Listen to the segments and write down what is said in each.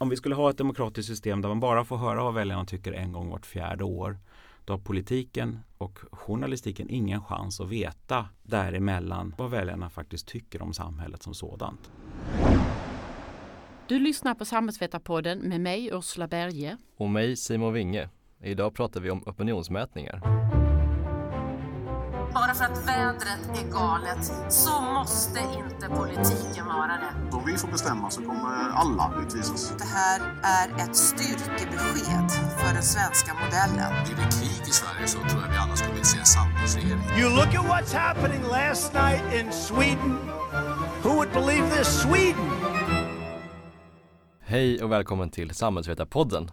om vi skulle ha ett demokratiskt system där man bara får höra vad väljarna tycker en gång vart fjärde år då har politiken och journalistiken ingen chans att veta däremellan vad väljarna faktiskt tycker om samhället som sådant. Du lyssnar på Samhällsvetarpodden med mig Ursula Berge. Och mig Simon Winge. Idag pratar vi om opinionsmätningar. Bara för att vädret är galet så måste inte politiken vara det. Om vi får bestämma så kommer alla utvisas. Det här är ett styrkebesked för den svenska modellen. Blir det krig i Sverige så tror jag vi alla skulle vilja se en samlingsregering. You look at what's happening last night in Sweden. Who would believe this? Sweden! Hej och välkommen till Samhällsvetarpodden.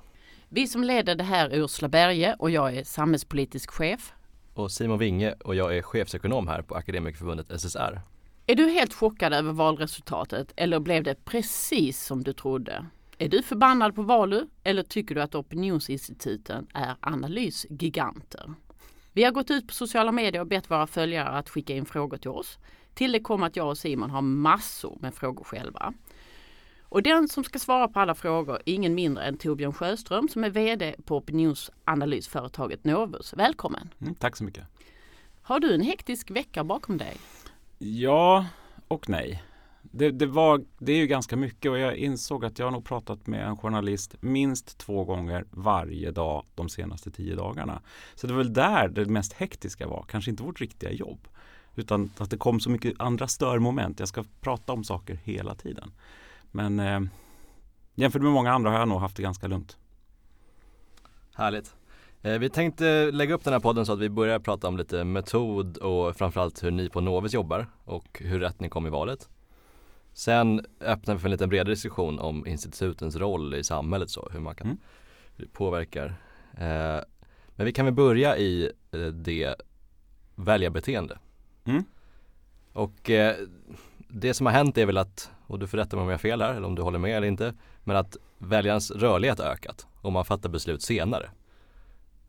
Vi som leder det här är Ursula Berge och jag är samhällspolitisk chef. Och Simon Winge och jag är chefsekonom här på Akademikerförbundet SSR. Är du helt chockad över valresultatet eller blev det precis som du trodde? Är du förbannad på Valu eller tycker du att opinionsinstituten är analysgiganter? Vi har gått ut på sociala medier och bett våra följare att skicka in frågor till oss. Till det kom att jag och Simon har massor med frågor själva. Och den som ska svara på alla frågor är ingen mindre än Torbjörn Sjöström som är VD på opinionsanalysföretaget Novus. Välkommen! Mm, tack så mycket! Har du en hektisk vecka bakom dig? Ja och nej. Det, det, var, det är ju ganska mycket och jag insåg att jag har nog pratat med en journalist minst två gånger varje dag de senaste tio dagarna. Så det var väl där det mest hektiska var, kanske inte vårt riktiga jobb. Utan att det kom så mycket andra störmoment. Jag ska prata om saker hela tiden. Men eh, jämfört med många andra har jag nog haft det ganska lugnt. Härligt. Eh, vi tänkte lägga upp den här podden så att vi börjar prata om lite metod och framförallt hur ni på Novis jobbar och hur rätt ni kom i valet. Sen öppnar vi för en lite bredare diskussion om institutens roll i samhället så, hur man kan mm. påverkar. Eh, men vi kan väl börja i eh, det väljarbeteende. Mm. Och det som har hänt är väl att, och du får rätta mig om jag har fel här eller om du håller med eller inte, men att väljarens rörlighet har ökat och man fattar beslut senare.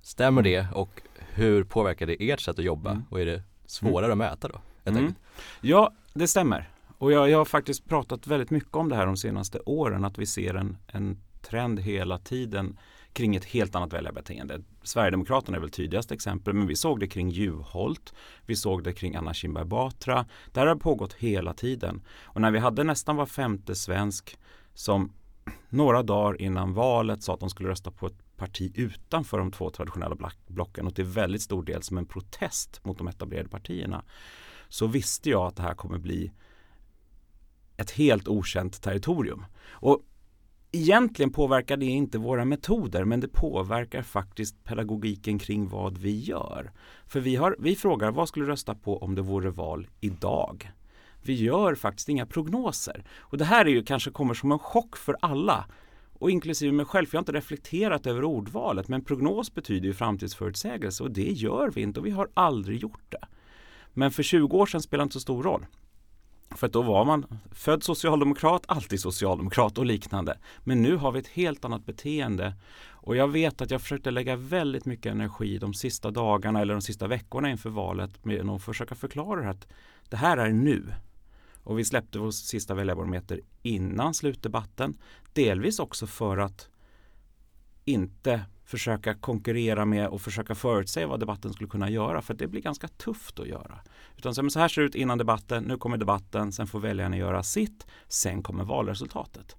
Stämmer det och hur påverkar det ert sätt att jobba mm. och är det svårare mm. att mäta då? Mm. Ja, det stämmer. Och jag, jag har faktiskt pratat väldigt mycket om det här de senaste åren, att vi ser en, en trend hela tiden kring ett helt annat väljarbeteende. Sverigedemokraterna är väl tydligaste exempel, men vi såg det kring Juholt. Vi såg det kring Anna Kinberg Batra. Det här har pågått hela tiden. Och när vi hade nästan var femte svensk som några dagar innan valet sa att de skulle rösta på ett parti utanför de två traditionella blocken och till väldigt stor del som en protest mot de etablerade partierna så visste jag att det här kommer bli ett helt okänt territorium. Och egentligen påverkar det inte våra metoder men det påverkar faktiskt pedagogiken kring vad vi gör. För vi, har, vi frågar vad skulle du rösta på om det vore val idag? Vi gör faktiskt inga prognoser. Och det här är ju kanske kommer som en chock för alla och inklusive mig själv, för jag har inte reflekterat över ordvalet men prognos betyder ju framtidsförutsägelse och det gör vi inte och vi har aldrig gjort det. Men för 20 år sedan spelar det inte så stor roll. För att då var man född socialdemokrat, alltid socialdemokrat och liknande. Men nu har vi ett helt annat beteende. Och jag vet att jag försökte lägga väldigt mycket energi de sista dagarna eller de sista veckorna inför valet med att försöka förklara att det här är nu. Och vi släppte vår sista väljarbarometer innan slutdebatten. Delvis också för att inte försöka konkurrera med och försöka förutsäga vad debatten skulle kunna göra för det blir ganska tufft att göra. Utan så här ser det ut innan debatten, nu kommer debatten, sen får väljarna göra sitt, sen kommer valresultatet.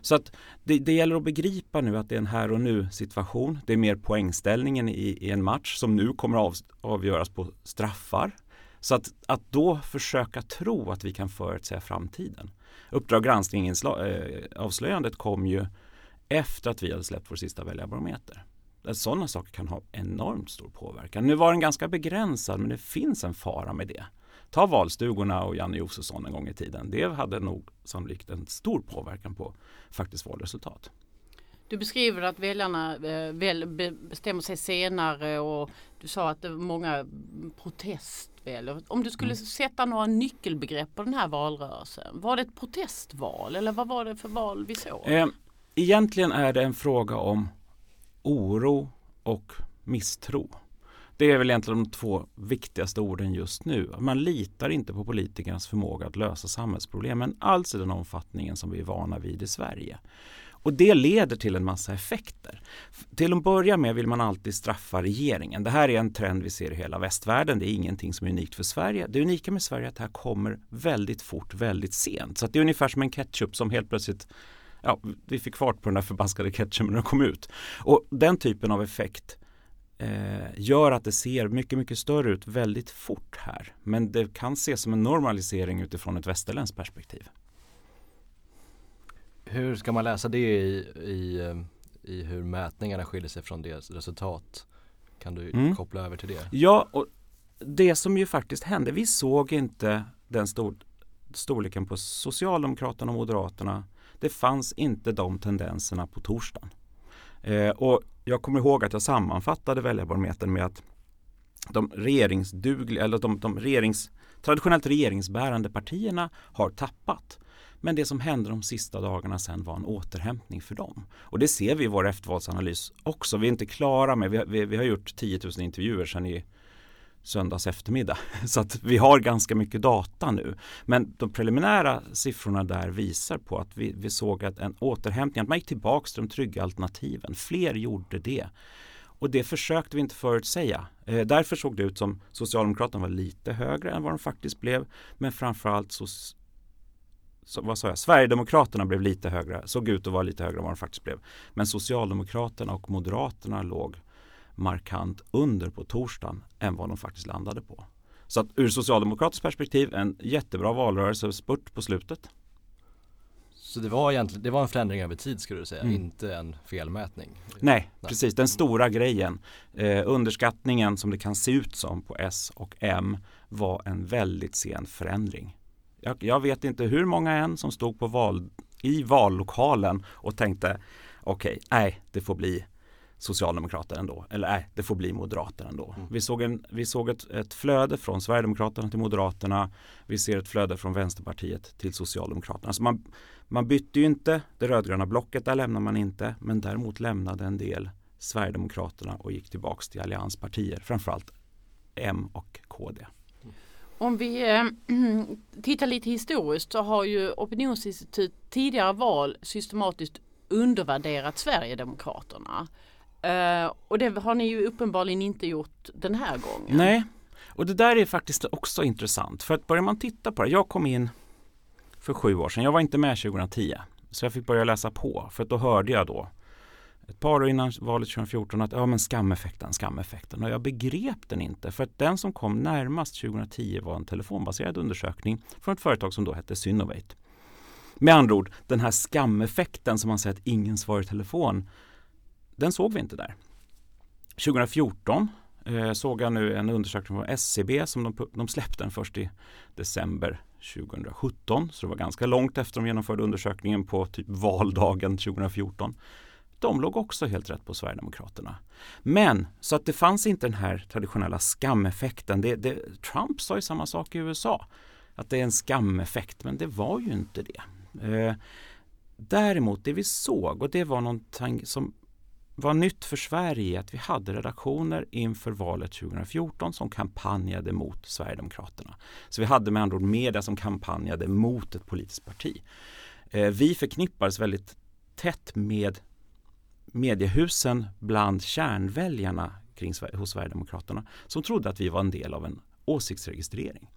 Så att det, det gäller att begripa nu att det är en här och nu situation. Det är mer poängställningen i, i en match som nu kommer av, avgöras på straffar. Så att, att då försöka tro att vi kan förutsäga framtiden. Uppdrag granskning-avslöjandet eh, kom ju efter att vi hade släppt vår sista väljarbarometer. Sådana saker kan ha enormt stor påverkan. Nu var den ganska begränsad men det finns en fara med det. Ta valstugorna och Janne Josefsson en gång i tiden. Det hade nog sannolikt en stor påverkan på faktiskt valresultat. Du beskriver att väljarna eh, väl bestämmer sig senare och du sa att det var många protestval. Om du skulle mm. sätta några nyckelbegrepp på den här valrörelsen. Var det ett protestval eller vad var det för val vi såg? Eh, egentligen är det en fråga om oro och misstro. Det är väl egentligen de två viktigaste orden just nu. Man litar inte på politikernas förmåga att lösa samhällsproblemen alls i den omfattningen som vi är vana vid i Sverige. Och det leder till en massa effekter. Till att börja med vill man alltid straffa regeringen. Det här är en trend vi ser i hela västvärlden. Det är ingenting som är unikt för Sverige. Det unika med Sverige är att det här kommer väldigt fort, väldigt sent. Så det är ungefär som en ketchup som helt plötsligt Ja, vi fick fart på den där förbaskade ketchupen när den kom ut. Och den typen av effekt eh, gör att det ser mycket, mycket större ut väldigt fort här. Men det kan ses som en normalisering utifrån ett västerländskt perspektiv. Hur ska man läsa det i, i, eh, i hur mätningarna skiljer sig från deras resultat? Kan du mm. koppla över till det? Ja, och det som ju faktiskt hände, vi såg inte den stor, storleken på Socialdemokraterna och Moderaterna. Det fanns inte de tendenserna på torsdagen. Eh, och jag kommer ihåg att jag sammanfattade väljarbarometern med att de regeringsdugliga, eller de, de regerings, traditionellt regeringsbärande partierna har tappat. Men det som hände de sista dagarna sen var en återhämtning för dem. Och det ser vi i vår eftervalsanalys också. Vi är inte klara med, vi, vi, vi har gjort 10 000 intervjuer sedan i söndags eftermiddag. Så att vi har ganska mycket data nu. Men de preliminära siffrorna där visar på att vi, vi såg att en återhämtning, att man gick tillbaka till de trygga alternativen. Fler gjorde det. Och det försökte vi inte förutsäga. Eh, därför såg det ut som Socialdemokraterna var lite högre än vad de faktiskt blev. Men framförallt så, så, vad sa jag? Sverigedemokraterna blev lite högre, såg ut att vara lite högre än vad de faktiskt blev. Men Socialdemokraterna och Moderaterna låg markant under på torsdagen än vad de faktiskt landade på. Så att ur socialdemokratiskt perspektiv en jättebra valrörelse spurt på slutet. Så det var egentligen, det var en förändring över tid skulle du säga, mm. inte en felmätning? Nej, Nej, precis. Den stora grejen, eh, underskattningen som det kan se ut som på S och M var en väldigt sen förändring. Jag, jag vet inte hur många än som stod på val, i vallokalen och tänkte okej, okay, nej, det får bli socialdemokrater ändå. Eller nej, det får bli moderater ändå. Mm. Vi såg, en, vi såg ett, ett, flöde från Sverigedemokraterna till Moderaterna. Vi ser ett flöde från Vänsterpartiet till Socialdemokraterna. Alltså man, man bytte ju inte det rödgröna blocket, där lämnar man inte. Men däremot lämnade en del Sverigedemokraterna och gick tillbaks till allianspartier, framförallt M och KD. Om vi äh, tittar lite historiskt så har ju opinionsinstitut tidigare val systematiskt undervärderat Sverigedemokraterna. Uh, och det har ni ju uppenbarligen inte gjort den här gången. Nej, och det där är faktiskt också intressant. För att börjar man titta på det, jag kom in för sju år sedan, jag var inte med 2010. Så jag fick börja läsa på, för att då hörde jag då ett par år innan valet 2014 att ja men skameffekten, skameffekten. Och jag begrep den inte för att den som kom närmast 2010 var en telefonbaserad undersökning från ett företag som då hette Synovate. Med andra ord, den här skameffekten som man säger att ingen svarar i telefon den såg vi inte där. 2014 eh, såg jag nu en undersökning från SCB som de, de släppte den först i december 2017. Så det var ganska långt efter de genomförde undersökningen på typ valdagen 2014. De låg också helt rätt på Sverigedemokraterna. Men så att det fanns inte den här traditionella skameffekten. Det, det, Trump sa ju samma sak i USA. Att det är en skameffekt, men det var ju inte det. Eh, däremot det vi såg och det var någonting som var nytt för Sverige att vi hade redaktioner inför valet 2014 som kampanjade mot Sverigedemokraterna. Så vi hade med andra ord media som kampanjade mot ett politiskt parti. Eh, vi förknippades väldigt tätt med mediehusen bland kärnväljarna kring, hos Sverigedemokraterna som trodde att vi var en del av en åsiktsregistrering.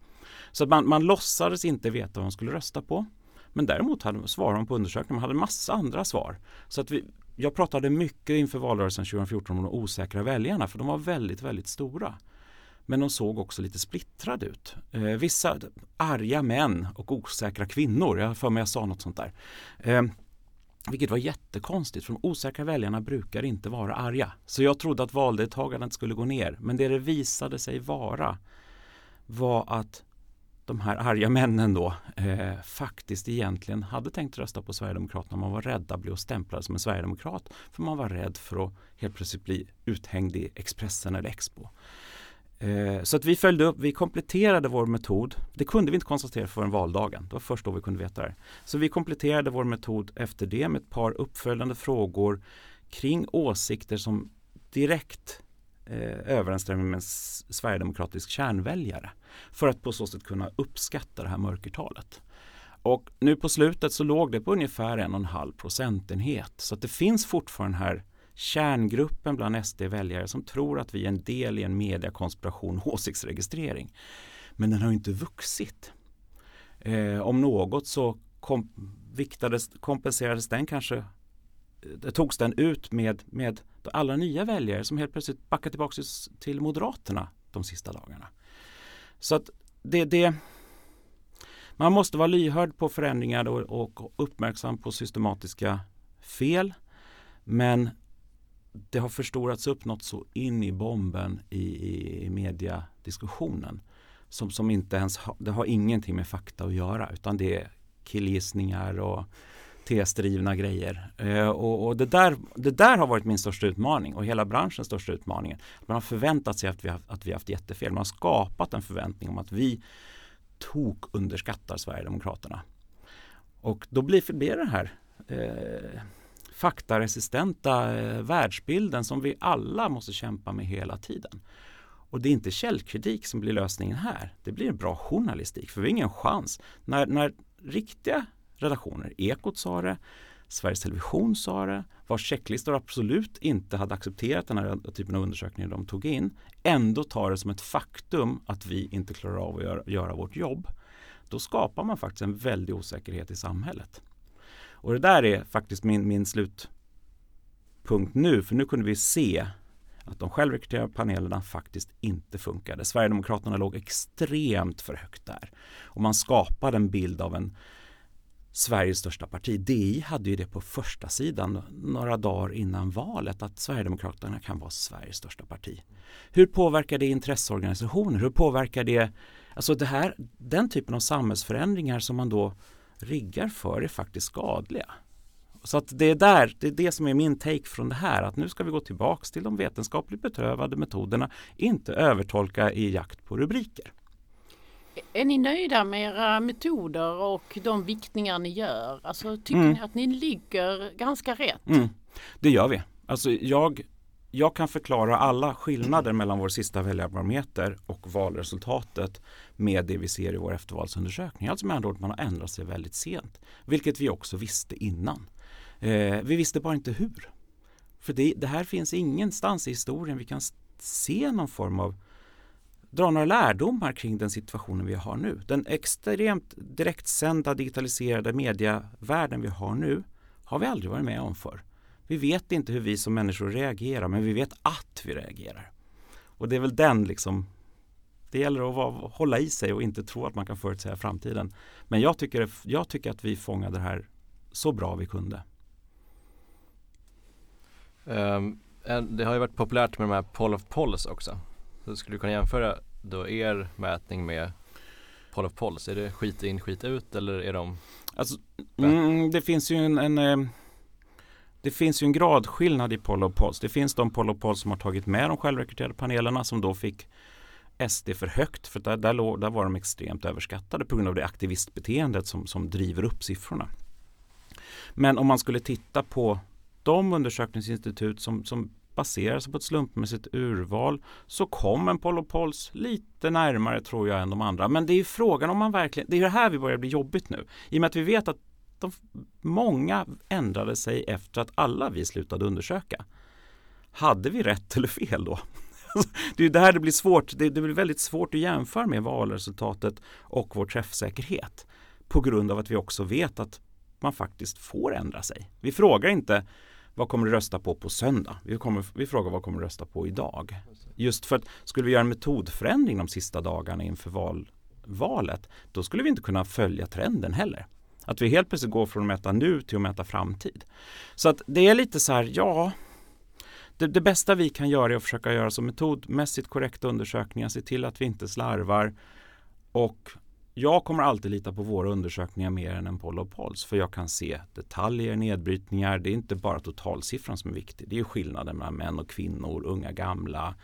Så att man, man låtsades inte veta vad man skulle rösta på. Men däremot hade, svarade man på undersökningen, man hade massa andra svar. Så att vi, jag pratade mycket inför valrörelsen 2014 om de osäkra väljarna för de var väldigt, väldigt stora. Men de såg också lite splittrade ut. Eh, vissa arga män och osäkra kvinnor, jag för mig jag sa något sånt där. Eh, vilket var jättekonstigt för de osäkra väljarna brukar inte vara arga. Så jag trodde att valdeltagandet skulle gå ner. Men det det visade sig vara var att de här arga männen då eh, faktiskt egentligen hade tänkt rösta på Sverigedemokraterna. Man var rädd att bli stämplad som en sverigedemokrat för man var rädd för att helt plötsligt bli uthängd i Expressen eller Expo. Eh, så att vi följde upp, vi kompletterade vår metod. Det kunde vi inte konstatera förrän valdagen. Det var först då vi kunde veta det. Så vi kompletterade vår metod efter det med ett par uppföljande frågor kring åsikter som direkt eh, överensstämmer med en sverigedemokratisk kärnväljare för att på så sätt kunna uppskatta det här mörkertalet. Och nu på slutet så låg det på ungefär en och en halv procentenhet. Så att det finns fortfarande här kärngruppen bland SD-väljare som tror att vi är en del i en mediekonspiration åsiktsregistrering. Men den har inte vuxit. Eh, om något så kom, viktades, kompenserades den kanske Eh, togs den ut med, med alla nya väljare som helt plötsligt backade tillbaka till Moderaterna de sista dagarna. Så att det, det man måste vara lyhörd på förändringar och, och uppmärksam på systematiska fel. Men det har förstorats upp något så in i bomben i, i mediadiskussionen som, som inte ens ha, det har ingenting med fakta att göra utan det är killgissningar och kvalitetsdrivna grejer. Eh, och, och det, där, det där har varit min största utmaning och hela branschens största utmaning. Man har förväntat sig att vi har, att vi haft jättefel. Man har skapat en förväntning om att vi tok underskattar Sverigedemokraterna. Och då blir, det den här eh, faktaresistenta eh, världsbilden som vi alla måste kämpa med hela tiden. Och det är inte källkritik som blir lösningen här. Det blir en bra journalistik för vi har ingen chans. När, när riktiga redaktioner, Ekot sa det, Sveriges Television sa det, vars checklistor absolut inte hade accepterat den här typen av undersökningar de tog in, ändå tar det som ett faktum att vi inte klarar av att göra, göra vårt jobb. Då skapar man faktiskt en väldig osäkerhet i samhället. Och det där är faktiskt min, min slutpunkt nu, för nu kunde vi se att de självrekryterade panelerna faktiskt inte funkade. Sverigedemokraterna låg extremt för högt där. Och man skapade en bild av en Sveriges största parti. DI hade ju det på första sidan några dagar innan valet att Sverigedemokraterna kan vara Sveriges största parti. Hur påverkar det intresseorganisationer? Hur påverkar det, alltså det här, den typen av samhällsförändringar som man då riggar för är faktiskt skadliga. Så att det är där, det är det som är min take från det här att nu ska vi gå tillbaks till de vetenskapligt betrövade metoderna, inte övertolka i jakt på rubriker. Är ni nöjda med era metoder och de viktningar ni gör? Alltså, tycker mm. ni att ni ligger ganska rätt? Mm. Det gör vi. Alltså, jag, jag kan förklara alla skillnader mellan vår sista väljarbarometer och valresultatet med det vi ser i vår eftervalsundersökning. Alltså med andra ord, man har ändrat sig väldigt sent. Vilket vi också visste innan. Eh, vi visste bara inte hur. För det, det här finns ingenstans i historien vi kan se någon form av dra några lärdomar kring den situationen vi har nu. Den extremt direktsända digitaliserade medievärlden vi har nu har vi aldrig varit med om för. Vi vet inte hur vi som människor reagerar men vi vet att vi reagerar. Och det är väl den liksom det gäller att vara, hålla i sig och inte tro att man kan förutsäga framtiden. Men jag tycker, jag tycker att vi fångade det här så bra vi kunde. Um, det har ju varit populärt med de här Poll of Polls också. Så skulle du kunna jämföra då er mätning med Poll of Polls? Är det skit in, skit ut eller är de? Alltså, mm, det finns ju en, en eh, det finns ju en gradskillnad i Poll of Polls. Det finns de Poll of Polls som har tagit med de självrekryterade panelerna som då fick SD för högt för där, där, låg, där var de extremt överskattade på grund av det aktivistbeteendet som, som driver upp siffrorna. Men om man skulle titta på de undersökningsinstitut som, som baserar sig på ett slumpmässigt urval så kom en Polo Pols lite närmare tror jag än de andra. Men det är frågan om man verkligen, det är det här vi börjar bli jobbigt nu. I och med att vi vet att de, många ändrade sig efter att alla vi slutade undersöka. Hade vi rätt eller fel då? det är det här det blir svårt. Det, det blir väldigt svårt att jämföra med valresultatet och vår träffsäkerhet. På grund av att vi också vet att man faktiskt får ändra sig. Vi frågar inte vad kommer du rösta på på söndag? Vi, kommer, vi frågar vad kommer du rösta på idag? Just för att skulle vi göra en metodförändring de sista dagarna inför val, valet, då skulle vi inte kunna följa trenden heller. Att vi helt plötsligt går från att mäta nu till att mäta framtid. Så att det är lite så här, ja, det, det, bästa vi kan göra är att försöka göra så metodmässigt korrekta undersökningar, se till att vi inte slarvar och jag kommer alltid lita på våra undersökningar mer än en poll och polls för jag kan se detaljer, nedbrytningar. Det är inte bara totalsiffran som är viktig. Det är skillnaden mellan män och kvinnor, unga, gamla,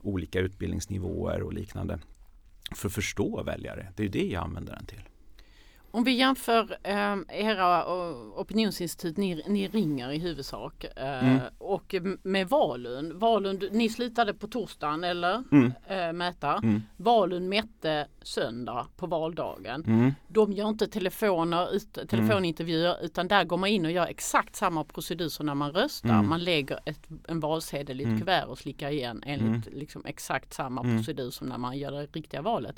olika utbildningsnivåer och liknande. För att förstå väljare, det är det jag använder den till. Om vi jämför eh, era opinionsinstitut, ni, ni ringer i huvudsak eh, Mm. och med Valund. Valund, ni slutade på torsdagen eller Mm. eh, mäta. Mm. Valund mätte söndag på valdagen. Mm. De gör inte telefoner, ut, telefonintervjuer utan där går man in och gör exakt samma procedur som när man röstar. Mm. Man lägger ett, en valsedel i ett Mm. kuvert och slickar igen enligt liksom exakt samma Mm. procedur som när man gör det riktiga valet.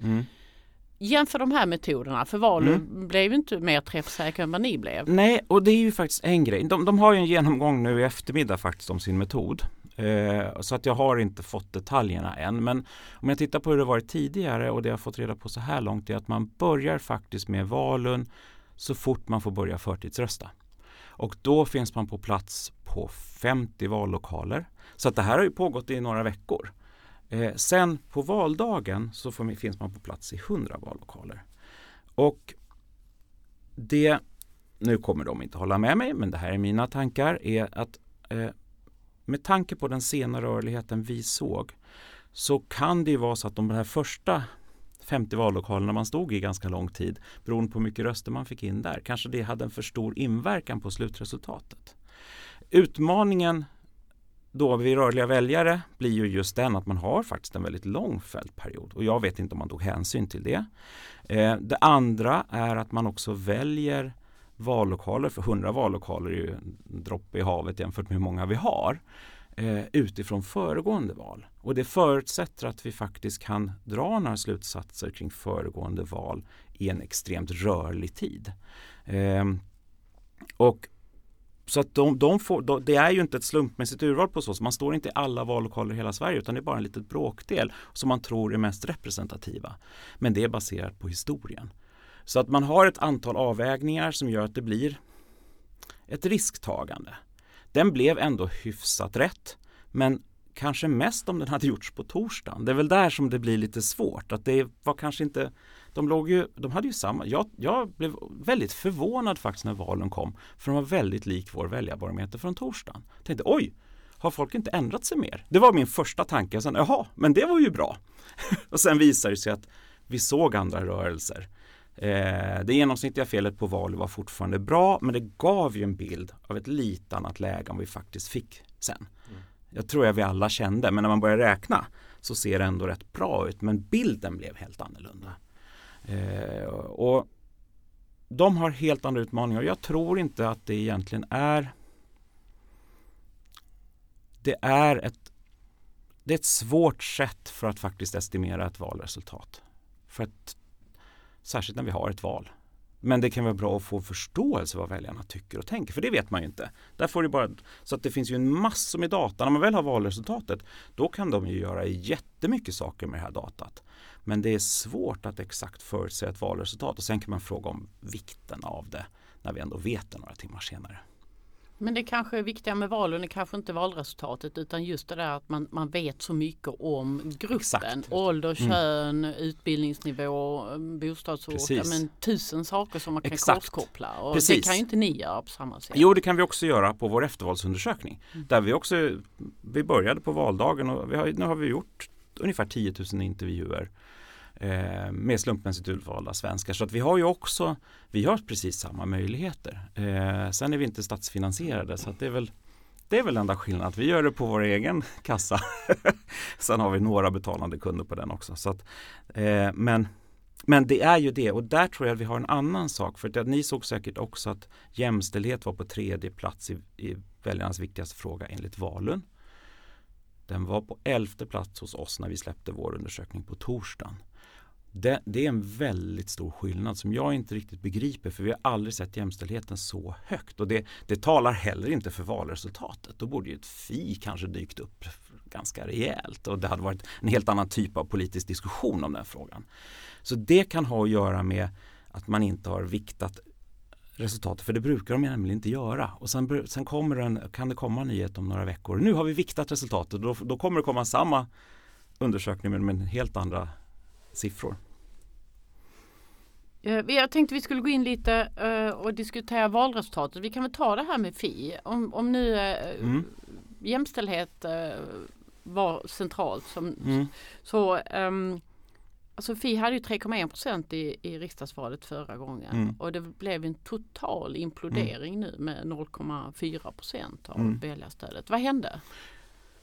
Mm. Jämför de här metoderna för Valund blev ju inte mer träffsäker än vad ni blev. Nej, och det är ju faktiskt en grej. De, de har ju en genomgång nu i eftermiddag faktiskt om sin metod. Eh, så att jag har inte fått detaljerna än. Men om jag tittar på hur det varit tidigare och det jag fått reda på så här långt är att man börjar faktiskt med valen så fort man får börja förtidsrösta. Och då finns man på plats på 50 vallokaler. Så att det här har ju pågått i några veckor. Eh, sen på valdagen så får, finns man på plats i 100 vallokaler. Och det, nu kommer de inte hålla med mig, men det här är mina tankar, är att eh, med tanke på den sena rörligheten vi såg så kan det ju vara så att de här första 50 vallokalerna man stod i ganska lång tid beroende på hur mycket röster man fick in där. Kanske det hade en för stor inverkan på slutresultatet. Utmaningen då vid rörliga väljare blir ju just den att man har faktiskt en väldigt lång fältperiod och jag vet inte om man tog hänsyn till det. Eh, det andra är att man också väljer vallokaler, för 100 vallokaler är ju en droppe i havet jämfört med hur många vi har eh, utifrån föregående val. Och det förutsätter att vi faktiskt kan dra några slutsatser kring föregående val i en extremt rörlig tid. Eh, och så att de, de får, de, det är ju inte ett slumpmässigt urval på så, sätt. man står inte i alla vallokaler i hela Sverige utan det är bara en litet bråkdel som man tror är mest representativa. Men det är baserat på historien. Så att man har ett antal avvägningar som gör att det blir ett risktagande. Den blev ändå hyfsat rätt men kanske mest om den hade gjorts på torsdagen. Det är väl där som det blir lite svårt. Att det var kanske inte, de, låg ju, de hade ju samma, jag, jag blev väldigt förvånad faktiskt när valen kom. För de var väldigt lik vår väljarbarometer från torsdagen. Jag tänkte oj, har folk inte ändrat sig mer? Det var min första tanke. Sen, Jaha, men det var ju bra. och sen visade det sig att vi såg andra rörelser. Eh, det genomsnittliga felet på val var fortfarande bra men det gav ju en bild av ett lite annat läge än vi faktiskt fick sen. Jag tror jag vi alla kände men när man börjar räkna så ser det ändå rätt bra ut men bilden blev helt annorlunda. Eh, och de har helt andra utmaningar jag tror inte att det egentligen är det är ett det är ett svårt sätt för att faktiskt estimera ett valresultat. För att, särskilt när vi har ett val. Men det kan vara bra att få förståelse vad väljarna tycker och tänker, för det vet man ju inte. Där får du bara, så att det finns ju en massa med data. När man väl har valresultatet, då kan de ju göra jättemycket saker med det här datat. Men det är svårt att exakt förutse ett valresultat och sen kan man fråga om vikten av det när vi ändå vet det några timmar senare. Men det kanske är viktiga med valen är kanske inte valresultatet utan just det där att man, man vet så mycket om gruppen. Exakt. Ålder, Mm. kön, utbildningsnivå, bostadsort. Precis. Men tusen saker som man kan Exakt. korskoppla. Och det Precis. kan ju inte ni göra på samma sätt. Jo, det kan vi också göra på vår eftervalsundersökning. Där vi också, vi började på valdagen och har, nu har vi gjort ungefär 10 000 intervjuer eh, med slumpmässigt utvalda svenskar. Så att vi har ju också, vi har precis samma möjligheter. Eh, sen är vi inte statsfinansierade så att det är väl det är väl enda skillnaden, vi gör det på vår egen kassa. Sen har vi några betalande kunder på den också. Så att, eh, men, men det är ju det och där tror jag att vi har en annan sak. För att ni såg säkert också att jämställdhet var på tredje plats i, i väljarnas viktigaste fråga enligt Valun. Den var på elfte plats hos oss när vi släppte vår undersökning på torsdagen. Det, det, är en väldigt stor skillnad som jag inte riktigt begriper för vi har aldrig sett jämställdheten så högt och det, det talar heller inte för valresultatet. Då borde ju ett fi kanske dykt upp ganska rejält och det hade varit en helt annan typ av politisk diskussion om den frågan. Så det kan ha att göra med att man inte har viktat resultatet, för det brukar de nämligen inte göra. Och sen, sen kommer en, kan det komma en nyhet om några veckor. Nu har vi viktat resultatet och då, då kommer det komma samma undersökning men med helt andra siffror. Eh, Jag tänkte vi skulle gå in lite eh, och diskutera valresultatet. Vi kan väl ta det här med Fi. Om, om nu eh, Mm. jämställdhet var centralt som, Mm. så ehm, Alltså Fi hade ju 3,1 procent i, i riksdagsvalet förra gången Mm. och det blev en total implodering nu med 0,4 procent av Mm. väljarstödet. Vad hände?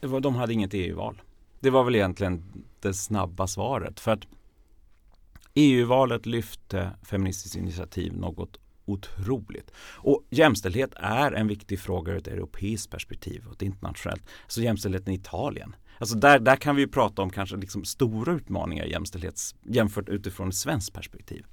Det var, de hade inget EU-val. Det var väl egentligen det snabba svaret. För att EU-valet lyfte Feministiskt initiativ något otroligt. Och jämställdhet är en viktig fråga ur ett europeiskt perspektiv och ett internationellt. Så jämställdheten i Italien. Alltså där, där kan vi ju prata om kanske liksom stora utmaningar i jämställdhets jämfört utifrån ett svenskt perspektiv.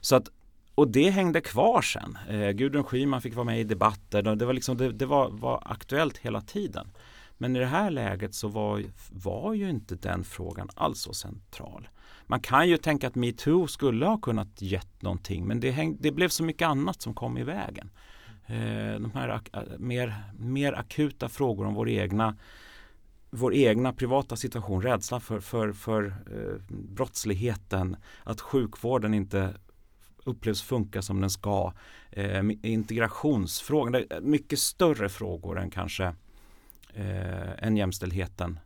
Så att, och det hängde kvar sen. Eh, Gudrun Schyman fick vara med i debatter. Det var, liksom, det, det var, var aktuellt hela tiden. Men i det här läget så var, var ju inte den frågan alls så central. Man kan ju tänka att metoo skulle ha kunnat gett någonting men det, häng, det blev så mycket annat som kom i vägen. Eh, de här ak, eh, mer, mer akuta frågor om vår egna vår egna privata situation, rädsla för, för, för eh, brottsligheten, att sjukvården inte upplevs funka som den ska, eh, integrationsfrågan, mycket större frågor än kanske eh, än jämställdheten.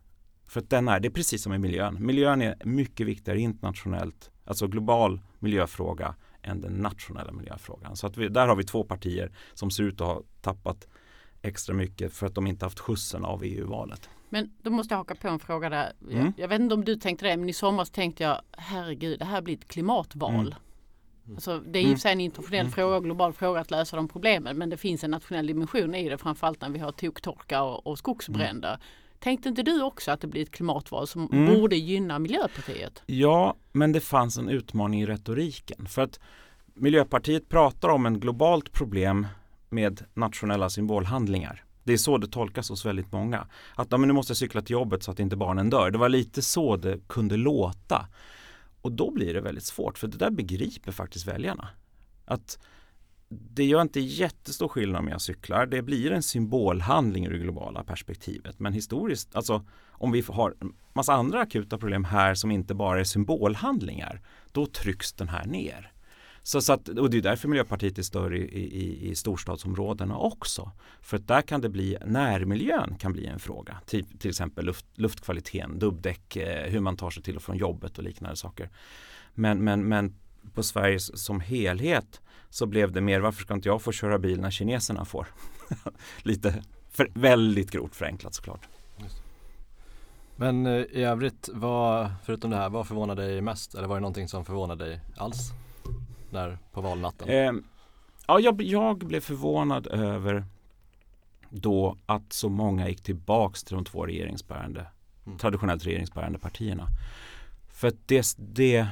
För att den är, det är precis som i miljön. Miljön är mycket viktigare internationellt, alltså global miljöfråga än den nationella miljöfrågan. Så att vi, där har vi två partier som ser ut att ha tappat extra mycket för att de inte haft skjutsen av EU-valet. Men då måste jag haka på en fråga där. Mm. Jag, jag vet inte om du tänkte det men i somras tänkte jag herregud det här blir ett klimatval. Mm. Alltså, det är i och för sig en internationell fråga och global fråga att lösa de problemen men det finns en nationell dimension i det framförallt när vi har toktorka och, och skogsbränder. Tänkte inte du också att det blir ett klimatval som Mm. borde gynna Miljöpartiet? Ja, men det fanns en utmaning i retoriken. För att Miljöpartiet pratar om en globalt problem med nationella symbolhandlingar. Det är så det tolkas hos väldigt många. Att ja, men nu måste jag cykla till jobbet så att inte barnen dör. Det var lite så det kunde låta. Och då blir det väldigt svårt för det där begriper faktiskt väljarna. Att det gör inte jättestor skillnad om jag cyklar. Det blir en symbolhandling ur det globala perspektivet. Men historiskt, alltså om vi har en massa andra akuta problem här som inte bara är symbolhandlingar, då trycks den här ner. Så, så att, och det är därför Miljöpartiet är större i, i, i storstadsområdena också. För att där kan det bli, närmiljön kan bli en fråga. Till, till exempel luft, luftkvaliteten, dubbdäck, eh, hur man tar sig till och från jobbet och liknande saker. Men, men, men på Sverige som helhet så blev det mer varför ska inte jag få köra bil när kineserna får? Lite för, väldigt grovt förenklat såklart. Men eh, i övrigt, vad, förutom det här, vad förvånade dig mest? Eller var det någonting som förvånade dig alls? Där på valnatten? Eh, ja, jag, jag blev förvånad över då att så många gick tillbaks till de två regeringsbärande, Mm. traditionellt regeringsbärande partierna. För att det, det,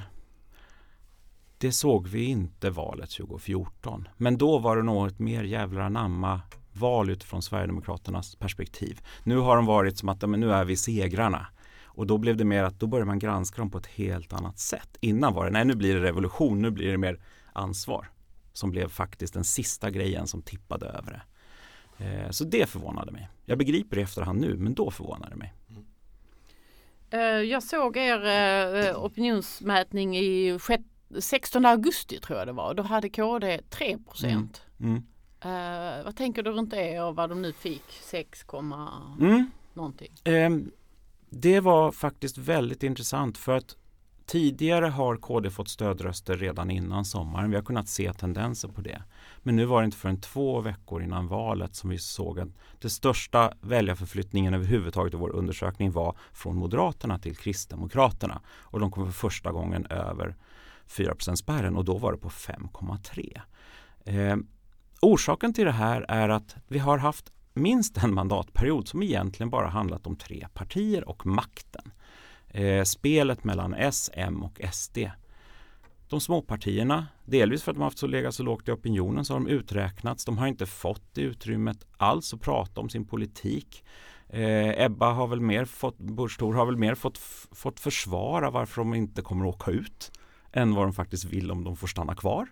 det såg vi inte valet 2014. Men då var det något mer jävlar anamma val utifrån Sverigedemokraternas perspektiv. Nu har de varit som att men nu är vi segrarna. Och då blev det mer att då börjar man granska dem på ett helt annat sätt. Innan var det, nej nu blir det revolution, nu blir det mer ansvar. Som blev faktiskt den sista grejen som tippade över det. Eh, så det förvånade mig. Jag begriper det i efterhand nu, men då förvånade det mig. Eh, jag såg er eh, eh, opinionsmätning i sjätte- 16 augusti tror jag det var. Då hade KD 3 procent. Mm. Eh, vad tänker du runt det och vad de nu fick? 6, Mm. någonting. Ehm, det var faktiskt väldigt intressant för att tidigare har KD fått stödröster redan innan sommaren. Vi har kunnat se tendenser på det. Men nu var det inte förrän två veckor innan valet som vi såg att det största väljarförflyttningen överhuvudtaget i vår undersökning var från Moderaterna till Kristdemokraterna. Och de kom för första gången över 4 spärren och då var det på 5,3. Eh, orsaken till det här är att vi har haft minst en mandatperiod som egentligen bara handlat om tre partier och makten. Eh, spelet mellan S, M och SD. De små partierna, delvis för att de har haft så legat så lågt i opinionen så har de uträknats. De har inte fått det utrymmet alls att prata om sin politik. Eh, Ebba har väl mer fått, Busch Thor har väl mer fått, fått försvara varför de inte kommer att åka ut än vad de faktiskt vill om de får stanna kvar.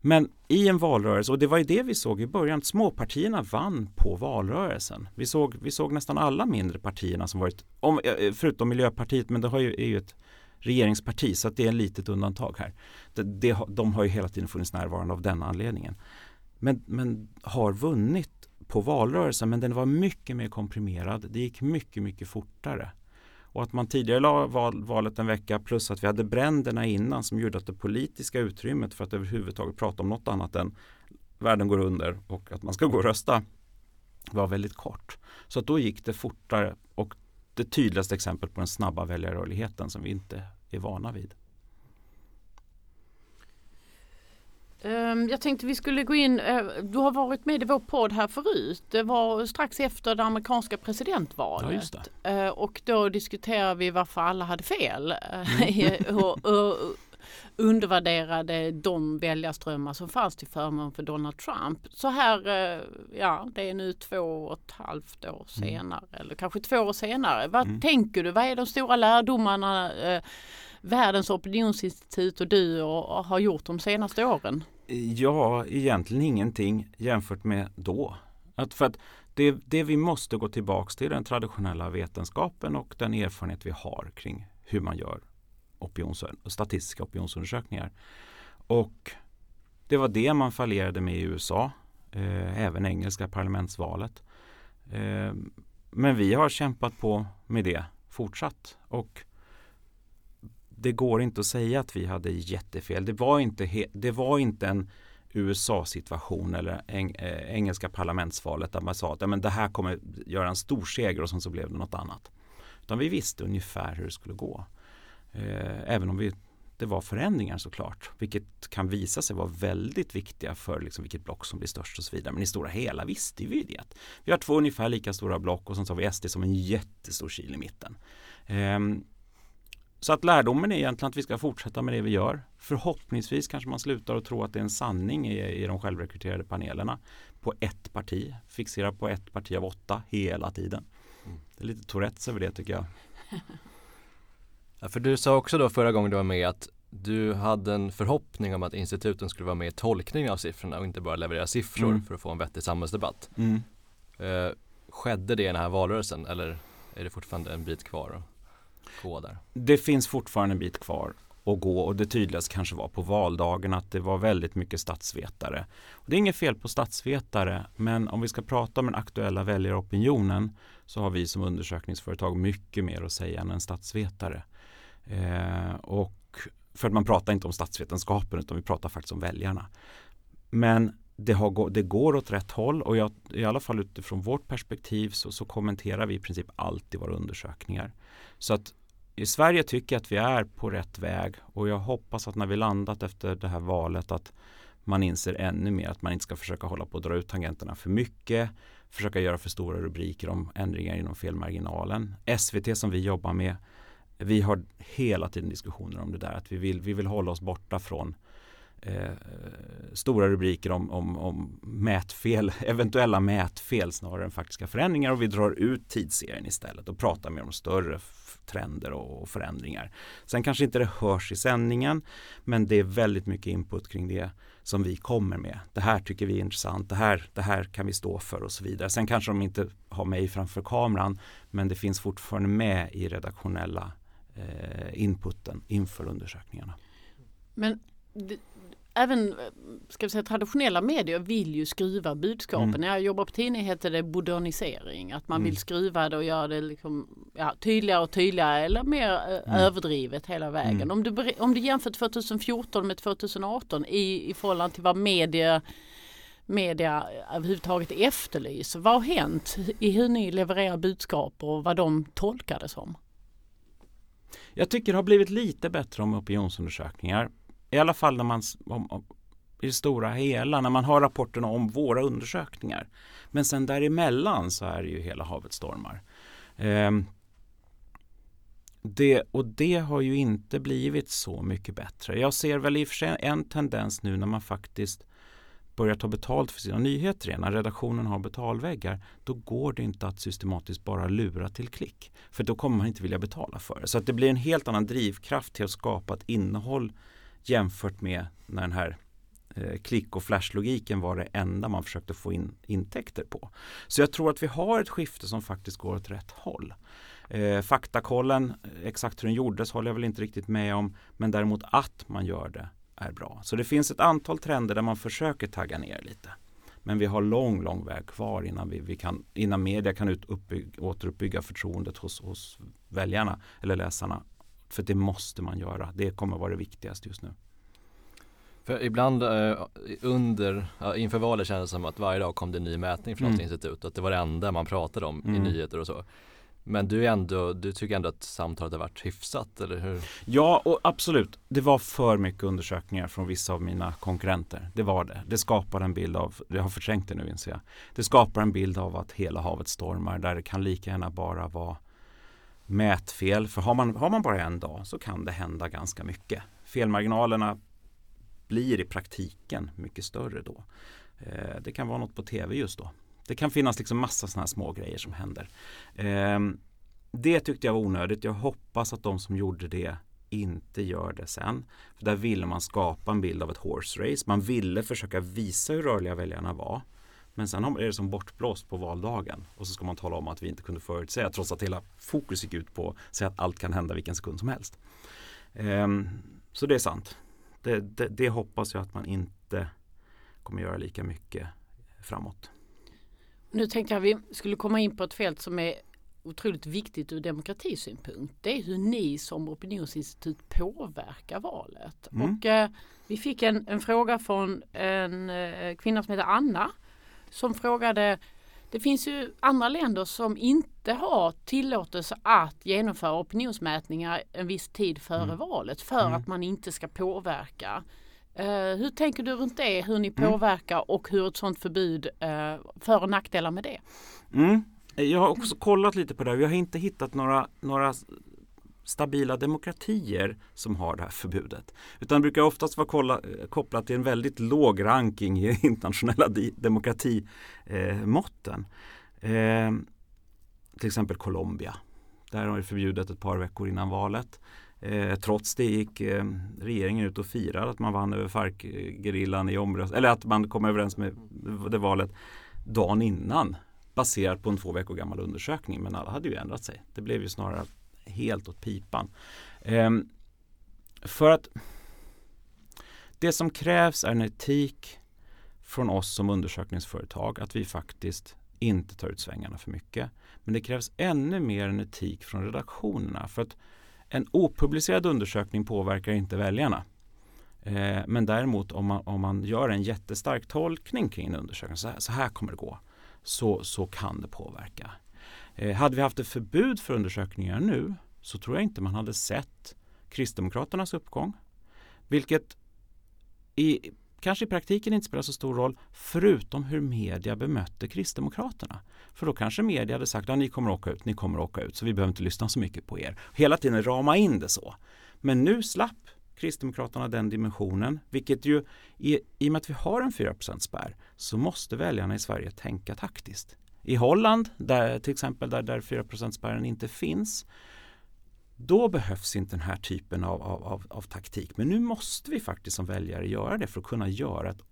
Men i en valrörelse, och det var ju det vi såg i början, småpartierna vann på valrörelsen. Vi såg, vi såg nästan alla mindre partierna som varit, om, eh, förutom Miljöpartiet, men det har ju, är ju ett regeringsparti så att det är ett litet undantag här. Det, det, de har ju hela tiden funnits närvarande av den anledningen. Men, men har vunnit på valrörelsen men den var mycket mer komprimerad. Det gick mycket, mycket fortare. Och att man tidigare la val, valet en vecka plus att vi hade bränderna innan som gjorde att det politiska utrymmet för att överhuvudtaget prata om något annat än världen går under och att man ska gå och rösta var väldigt kort. Så att då gick det fortare och det tydligaste exemplet på den snabba väljarrörligheten som vi inte är vana vid. Ehm, jag tänkte vi skulle gå in, eh, du har varit med i vår podd här förut. Det var strax efter det amerikanska presidentvalet. Ja, det. Eh, Och då diskuterade vi varför alla hade fel. eh, och, och undervärderade de väljarströmmar som fanns till förmån för Donald Trump. Så här, ja det är nu två och ett halvt år senare eller kanske två år senare. Vad tänker du? Vad är de stora lärdomarna eh, Världens opinionsinstitut och du och, och har gjort de senaste åren? Ja, egentligen ingenting jämfört med då. Att för att det, det vi måste gå tillbaks till är den traditionella vetenskapen och den erfarenhet vi har kring hur man gör opinions, statistiska opinionsundersökningar. Och det var det man fallerade med i USA, eh, även engelska parlamentsvalet. Eh, men vi har kämpat på med det fortsatt. Och det går inte att säga att vi hade jättefel. Det var inte, det var inte en USA-situation eller eng, eh, engelska parlamentsvalet där man sa att ja, men det här kommer göra en stor seger och sen så blev det något annat. Utan vi visste ungefär hur det skulle gå. Eh, även om vi, det var förändringar såklart, vilket kan visa sig vara väldigt viktiga för liksom vilket block som blir störst och så vidare. Men i stora hela visste vi det. Vi har två ungefär lika stora block och sen så har vi SD som en jättestor kil i mitten. Eh, så att lärdomen är egentligen att vi ska fortsätta med det vi gör. Förhoppningsvis kanske man slutar att tro att det är en sanning i, i de självrekryterade panelerna på ett parti. Fixera på ett parti av åtta hela tiden. Det är lite Tourettes över det tycker jag. Ja, för du sa också då förra gången du var med att du hade en förhoppning om att instituten skulle vara med i tolkningen av siffrorna och inte bara leverera siffror Mm. för att få en vettig samhällsdebatt. Mm. Eh, skedde det i den här valrörelsen eller är det fortfarande en bit kvar koder? Det finns fortfarande en bit kvar att gå och det tydligaste kanske var på valdagen att det var väldigt mycket statsvetare. Och det är inget fel på statsvetare men om vi ska prata om den aktuella väljaropinionen så har vi som undersökningsföretag mycket mer att säga än en statsvetare. Eh, och för att man pratar inte om statsvetenskapen utan vi pratar faktiskt om väljarna. Men det, har, det går åt rätt håll och jag, i alla fall utifrån vårt perspektiv så, så kommenterar vi i princip alltid våra undersökningar. Så att i Sverige tycker jag att vi är på rätt väg och jag hoppas att när vi landat efter det här valet att man inser ännu mer att man inte ska försöka hålla på att dra ut tangenterna för mycket, försöka göra för stora rubriker om ändringar inom felmarginalen. SVT som vi jobbar med, vi har hela tiden diskussioner om det där att vi vill, vi vill hålla oss borta från eh, stora rubriker om, om, om mätfel, eventuella mätfel snarare än faktiska förändringar och vi drar ut tidsserien istället och pratar mer om större trender och, och förändringar. Sen kanske inte det hörs i sändningen men det är väldigt mycket input kring det som vi kommer med. Det här tycker vi är intressant, det här, det här kan vi stå för och så vidare. Sen kanske de inte har mig framför kameran men det finns fortfarande med i redaktionella eh, inputen inför undersökningarna. Men det, även ska vi säga, traditionella medier vill ju skruva budskapen. Mm. När jag jobbar på tidning heter det modernisering. Att man Mm. vill skruva det och göra det liksom, ja, tydligare och tydligare eller mer eh, överdrivet hela vägen. Mm. Om, du, om du jämför 2014 med 2018 i, i förhållande till vad media media överhuvudtaget efterlyser. Vad har hänt i hur ni levererar budskap och vad de tolkar det som? Jag tycker det har blivit lite bättre om opinionsundersökningar. I alla fall när man om, om, i det stora hela, när man har rapporterna om våra undersökningar. Men sen däremellan så är det ju hela havet stormar. Eh, det, och det har ju inte blivit så mycket bättre. Jag ser väl i och för sig en tendens nu när man faktiskt börjar ta betalt för sina nyheter igen. När redaktionen har betalväggar då går det inte att systematiskt bara lura till klick. För då kommer man inte vilja betala för det. Så att det blir en helt annan drivkraft till att skapa ett innehåll jämfört med när den här eh, klick och flashlogiken var det enda man försökte få in intäkter på. Så jag tror att vi har ett skifte som faktiskt går åt rätt håll. Eh, faktakollen, eh, exakt hur den gjordes håller jag väl inte riktigt med om men däremot att man gör det är bra. Så det finns ett antal trender där man försöker tagga ner lite. Men vi har lång, lång väg kvar innan, vi, vi kan, innan media kan ut, uppbygg, återuppbygga förtroendet hos, hos väljarna eller läsarna. För det måste man göra. Det kommer vara det viktigaste just nu. För ibland eh, under, inför valet kändes det som att varje dag kom det en ny mätning från Mm. något institut. Att det var det enda man pratade om i Mm. nyheter och så. Men du ändå, du tycker ändå att samtalet har varit hyfsat, eller hur? Ja, och absolut. Det var för mycket undersökningar från vissa av mina konkurrenter. Det var det. Det skapar en bild av, jag har förträngt det nu inser jag. Det skapar en bild av att hela havet stormar där det kan lika gärna bara vara mätfel. För har man, har man bara en dag så kan det hända ganska mycket. Felmarginalerna blir i praktiken mycket större då. Eh, det kan vara något på tv just då. Det kan finnas liksom massa sådana här små grejer som händer. Ehm, det tyckte jag var onödigt. Jag hoppas att de som gjorde det inte gör det sen. För där ville man skapa en bild av ett horse race. Man ville försöka visa hur rörliga väljarna var. Men sen är det som bortblåst på valdagen och så ska man tala om att vi inte kunde förutsäga trots att hela fokus gick ut på att säga att allt kan hända vilken sekund som helst. Ehm, så det är sant. Det, det, det hoppas jag att man inte kommer göra lika mycket framåt. Nu tänkte jag vi skulle komma in på ett fält som är otroligt viktigt ur demokratisynpunkt. Det är hur ni som opinionsinstitut påverkar valet. Mm. Och eh, vi fick en, en fråga från en eh, kvinna som heter Anna som frågade det finns ju andra länder som inte har tillåtelse att genomföra opinionsmätningar en viss tid före Mm. valet för att man inte ska påverka. Eh, hur tänker du runt det? Hur ni Mm. påverkar och hur ett sådant förbud, eh, för och nackdelar med det? Mm. Jag har också kollat lite på det. Jag har inte hittat några, några stabila demokratier som har det här förbudet. Utan det brukar oftast vara kolla, eh, kopplat till en väldigt låg ranking i internationella demokratimåtten. Eh, eh, till exempel Colombia. Där har det förbjudet ett par veckor innan valet. Eh, trots det gick eh, regeringen ut och firade att man vann över FARC-gerillan i omröstningen, eller att man kom överens med det valet dagen innan baserat på en två veckor gammal undersökning. Men alla hade ju ändrat sig. Det blev ju snarare helt åt pipan. Ehm, för att det som krävs är en etik från oss som undersökningsföretag att vi faktiskt inte tar ut svängarna för mycket. Men det krävs ännu mer en etik från redaktionerna. För att en opublicerad undersökning påverkar inte väljarna. Eh, men däremot om man, om man gör en jättestark tolkning kring en undersökning, så här, så här kommer det gå, så, så kan det påverka. Eh, hade vi haft ett förbud för undersökningar nu så tror jag inte man hade sett Kristdemokraternas uppgång. Vilket i, kanske i praktiken inte spelar så stor roll förutom hur media bemötte Kristdemokraterna. För då kanske media hade sagt att ja, ni kommer åka ut, ni kommer åka ut så vi behöver inte lyssna så mycket på er. Hela tiden rama in det så. Men nu slapp Kristdemokraterna den dimensionen, vilket ju i, i och med att vi har en 4 spärr så måste väljarna i Sverige tänka taktiskt. I Holland, där, till exempel där, där 4 spärren inte finns, då behövs inte den här typen av, av, av, av taktik. Men nu måste vi faktiskt som väljare göra det för att kunna göra ett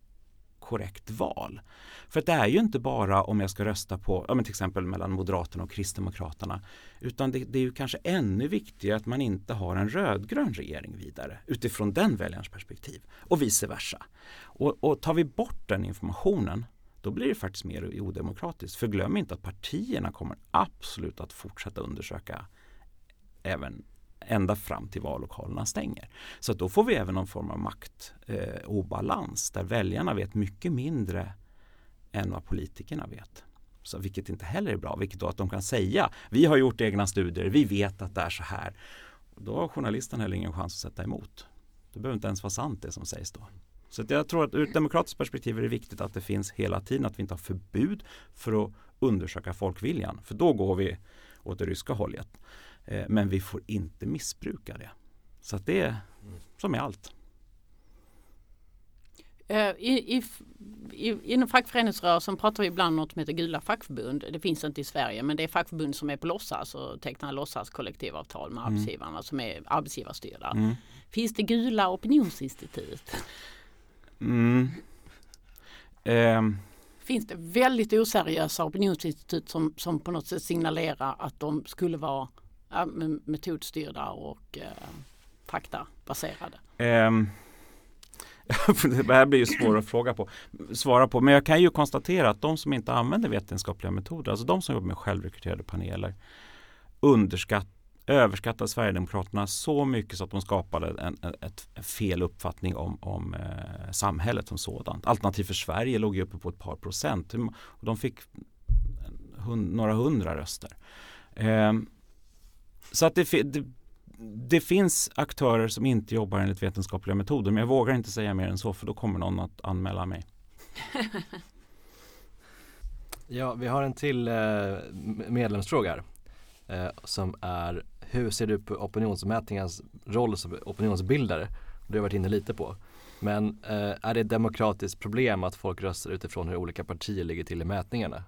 korrekt val. För att det är ju inte bara om jag ska rösta på, ja, men till exempel mellan Moderaterna och Kristdemokraterna, utan det, det är ju kanske ännu viktigare att man inte har en rödgrön regering vidare utifrån den väljarens perspektiv och vice versa. Och, och tar vi bort den informationen då blir det faktiskt mer odemokratiskt. För glöm inte att partierna kommer absolut att fortsätta undersöka även ända fram till vallokalerna stänger. Så att då får vi även någon form av maktobalans eh, där väljarna vet mycket mindre än vad politikerna vet. Så vilket inte heller är bra, vilket då att de kan säga vi har gjort egna studier, vi vet att det är så här. Då har journalisten heller ingen chans att sätta emot. Det behöver inte ens vara sant det som sägs då. Så jag tror att ur ett demokratiskt perspektiv är det viktigt att det finns hela tiden att vi inte har förbud för att undersöka folkviljan. För då går vi åt det ryska hållet. Eh, Men vi får inte missbruka det. Så det är som med allt. Eh, I, i, i, inom fackföreningsrörelsen pratar vi ibland om något som heter gula fackförbund. Det finns inte i Sverige men det är fackförbund som är på låtsas och tecknar låtsas kollektivavtal med arbetsgivarna som är arbetsgivarstyrda. Mm. Finns det gula opinionsinstitut? Mm. Ehm, Finns det väldigt oseriösa opinionsinstitut som, som på något sätt signalerar att de skulle vara ja, metodstyrda och eh, faktabaserade? ehm, det här blir ju svårt att fråga på, svara på. Men jag kan ju konstatera att de som inte använder vetenskapliga metoder, alltså de som jobbar med självrekryterade paneler, underskatt, överskattar Sverigedemokraterna så mycket så att de skapade en, en, ett, en fel uppfattning om, om eh, samhället som sådant. Alternativ för Sverige låg ju uppe på ett par procent. Och de fick hund, några hundra röster. Eh, så att det, det, det, finns aktörer som inte jobbar enligt vetenskapliga metoder men jag vågar inte säga mer än så för då kommer någon att anmäla mig. ja, vi har en till eh, medlemsfråga här eh, som är hur ser du på opinionsmätningens roll som opinionsbildare? Det har jag varit inne lite på. Men eh, är det ett demokratiskt problem att folk röstar utifrån hur olika partier ligger till i mätningarna?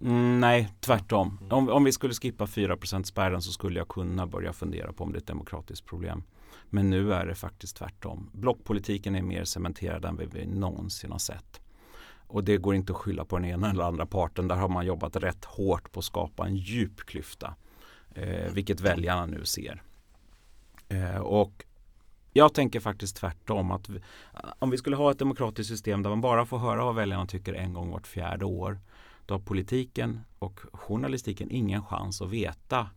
Mm, nej, tvärtom. Mm. Om, om vi skulle skippa 4% spärren så skulle jag kunna börja fundera på om det är ett demokratiskt problem. Men nu är det faktiskt tvärtom. Blockpolitiken är mer cementerad än vi någonsin har sett. Och det går inte att skylla på den ena eller andra parten. Där har man jobbat rätt hårt på att skapa en djup klyfta. Eh, vilket väljarna nu ser. Eh, och jag tänker faktiskt tvärtom. att vi, Om vi skulle ha ett demokratiskt system där man bara får höra vad väljarna tycker en gång vart fjärde år då har politiken och journalistiken ingen chans att veta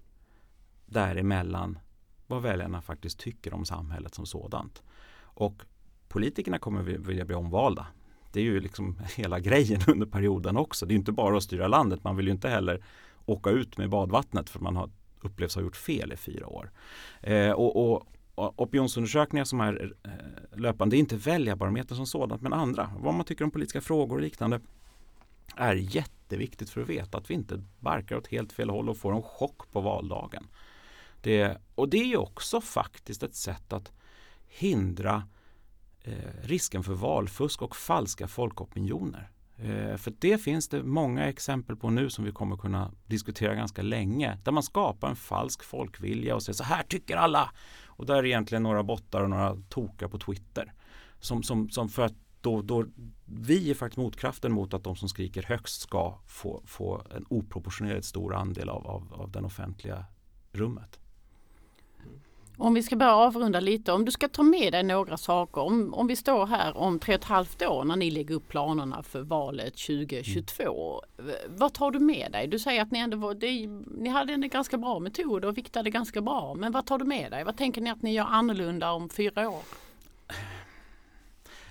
däremellan vad väljarna faktiskt tycker om samhället som sådant. Och politikerna kommer vilja bli omvalda. Det är ju liksom hela grejen under perioden också. Det är inte bara att styra landet. Man vill ju inte heller åka ut med badvattnet för man har upplevs ha gjort fel i fyra år. Eh, och, och, opinionsundersökningar som är eh, löpande, det är inte väljarbarometern som sådant men andra, vad man tycker om politiska frågor och liknande är jätteviktigt för att veta att vi inte barkar åt helt fel håll och får en chock på valdagen. Det, och det är också faktiskt ett sätt att hindra eh, risken för valfusk och falska folkopinioner. Eh, för det finns det många exempel på nu som vi kommer kunna diskutera ganska länge. Där man skapar en falsk folkvilja och säger så här tycker alla. Och där är egentligen några bottar och några tokar på Twitter. Som, som, som för att då, då, vi är faktiskt motkraften mot att de som skriker högst ska få, få en oproportionerligt stor andel av, av, av den offentliga rummet. Om vi ska börja avrunda lite, om du ska ta med dig några saker. Om, om vi står här om tre och ett halvt år när ni lägger upp planerna för valet 2022. Mm. Vad tar du med dig? Du säger att ni, ändå var, det, ni hade en ganska bra metod och viktade ganska bra. Men vad tar du med dig? Vad tänker ni att ni gör annorlunda om fyra år?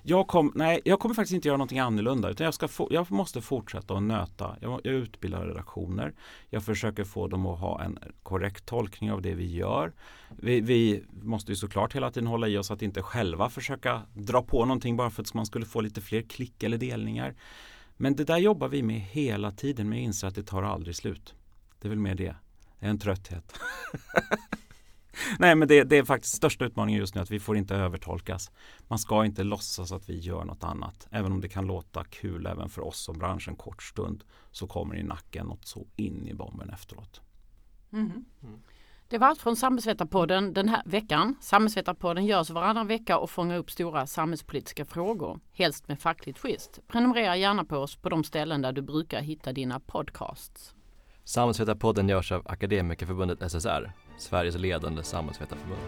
Jag, kom, nej, jag kommer faktiskt inte göra någonting annorlunda utan jag, ska få, jag måste fortsätta att nöta. Jag, jag utbildar redaktioner. Jag försöker få dem att ha en korrekt tolkning av det vi gör. Vi, vi, måste ju såklart hela tiden hålla i oss att inte själva försöka dra på någonting bara för att man skulle få lite fler klick eller delningar. Men det där jobbar vi med hela tiden men jag inser att det tar aldrig slut. Det är väl mer det. Det är en trötthet. Nej men det, det, är faktiskt största utmaningen just nu att vi får inte övertolkas. Man ska inte låtsas att vi gör något annat. Även om det kan låta kul även för oss som bransch en kort stund så kommer i nacken något så in i bomben efteråt. Mm. Mm. Det var allt från Samhällsvetarpodden den här veckan. Samhällsvetarpodden görs varannan vecka och fångar upp stora samhällspolitiska frågor, helst med fackligt schysst. Prenumerera gärna på oss på de ställen där du brukar hitta dina podcasts. Samhällsvetarpodden görs av Akademikerförbundet SSR, Sveriges ledande samhällsvetarförbund.